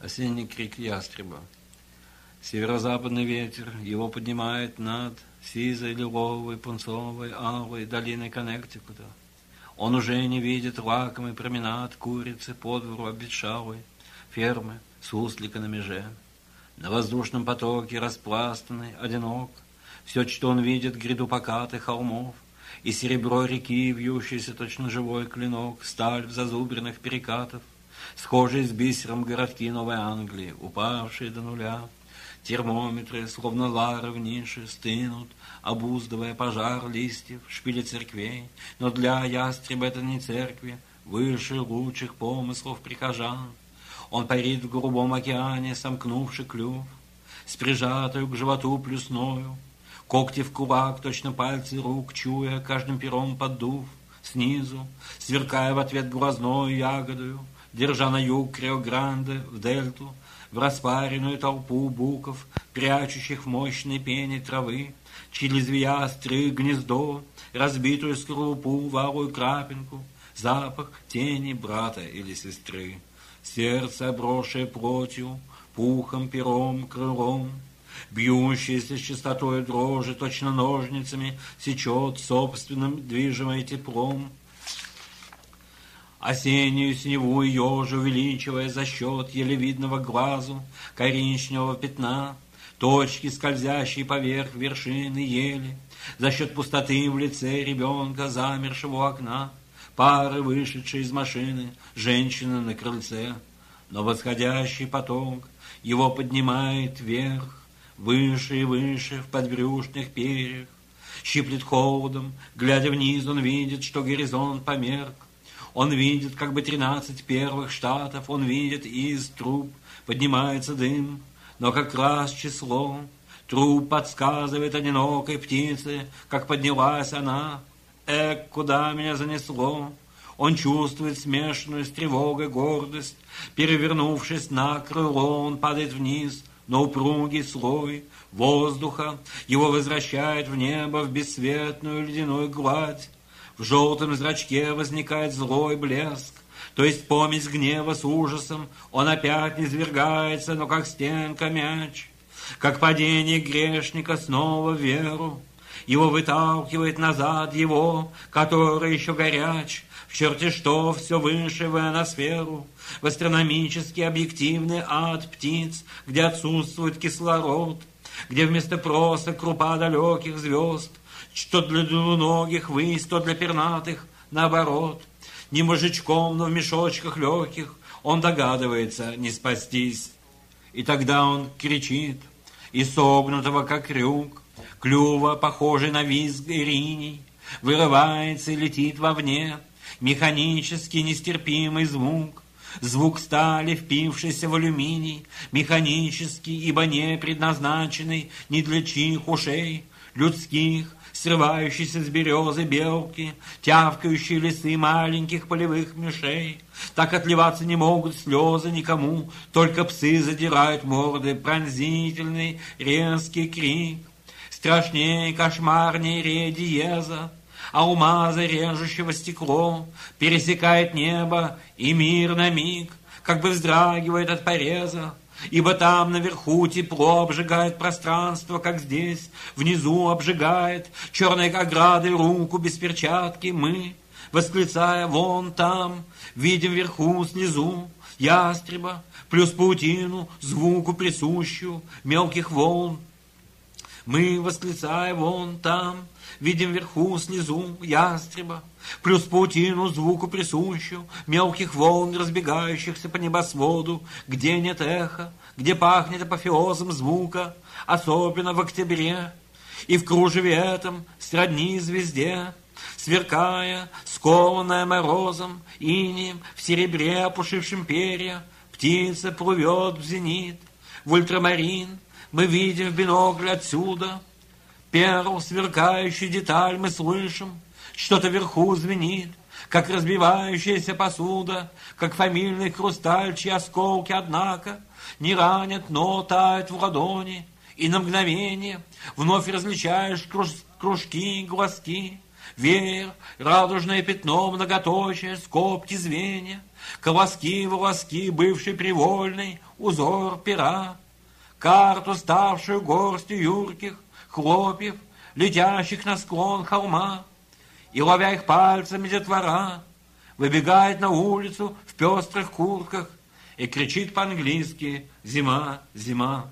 Осенний крик ястреба. Северо-западный ветер его поднимает над сизой, лиловой, пунцовой, алой долиной Коннектикута. Он уже не видит лакомый променад курицы по двору обветшалой, фермы с услика на меже. На воздушном потоке распластанный, одинок, все, что он видит, гряду покатых холмов, и серебро реки, вьющийся точно живой клинок, сталь в зазубренных перекатов, схожие с бисером городки Новой Англии, упавшие до нуля. Термометры, словно лары в нише, стынут, обуздывая пожар листьев, шпили церквей. Но для ястреба это не церкви, выше лучших помыслов прихожан. Он парит в голубом океане, сомкнувший клюв, с прижатою к животу плюсною, когти в кулак, точно пальцы рук, чуя, каждым пером поддув, снизу, сверкая в ответ глазною ягодою, держа на юг Крио-Гранде, в дельту, в распаренную толпу буков, прячущих в мощной пене травы, чьи лезвия остры гнездо, разбитую скорлупу, валую крапинку, запах тени брата или сестры, сердце, обросшее плотью, пухом, пером, крылом, бьющееся с частотой дрожи, точно ножницами, сечет собственным движимое теплом, Осеннюю синеву ежу увеличивая за счет еле видного глазу коричневого пятна, точки, скользящие поверх вершины ели, за счет пустоты в лице ребенка, замершего у окна, пары, вышедшие из машины, женщины на крыльце. Но восходящий поток его поднимает вверх, выше и выше в подбрюшных перьях. Щиплет холодом, глядя вниз, он видит, что горизонт померк, он видит как бы тринадцать первых штатов, он видит из труб поднимается дым, но как раз число труб подсказывает одинокой птице, как поднялась она. Эк, куда меня занесло? Он чувствует смешанную с тревогой гордость. Перевернувшись на крыло, он падает вниз, но упругий слой воздуха его возвращает в небо, в бесцветную ледяную гладь. В желтом зрачке возникает злой блеск, то есть помесь гнева с ужасом. Он опять низвергается, но как стенка мяч, как падение грешника снова в веру. Его выталкивает назад его, который еще горяч, в черте что все выше в ионосферу, в астрономический объективный ад птиц, где отсутствует кислород, где вместо проса крупа далеких звезд, что для двуногих высь, то для пернатых, наоборот. Не мужичком, но в мешочках легких он догадывается не спастись. И тогда он кричит, и согнутого, как крюк, клюва, похожий на визг ириней, вырывается и летит вовне, механический нестерпимый звук, звук стали, впившийся в алюминий, механический, ибо не предназначенный ни для чьих ушей, людских, срывающиеся с березы белки, тявкающие лисы маленьких полевых мышей. Так отливаться не могут слезы никому, только псы задирают морды, пронзительный резкий крик. Страшнее, кошмарнее ре диеза, алмаза режущего стекло, пересекает небо, и мир на миг, как бы вздрагивает от пореза, Ибо там наверху тепло обжигает пространство, как здесь, внизу обжигает черной оградой руку без перчатки мы, восклицая вон там, видим вверху снизу ястреба, плюс паутину, звуку присущую мелких волн. Мы, восклицая вон там, видим вверху снизу ястреба, плюс паутину звуку присущую, мелких волн, разбегающихся по небосводу, где нет эха, где пахнет апофеозом звука, особенно в октябре, и в кружеве этом сродни звезде, сверкая, скованная морозом, инием, в серебре опушившем перья, птица плывет в зенит, в ультрамарин, мы видим в бинокль отсюда, перл, сверкающий деталь мы слышим, что-то вверху звенит, как разбивающаяся посуда, как фамильный хрусталь, чьи осколки, однако, не ранят, но тают в ладони, и на мгновение вновь различаешь круж, кружки, глазки, веер, радужное пятно, многоточие, скобки, звенья, Колоски, волоски, бывший привольный, узор пера, Карту, ставшую горстью юрких хлопьев, Летящих на склон холма, И, ловя их пальцами детвора, Выбегает на улицу в пестрых куртках И кричит по-английски «Зима, зима».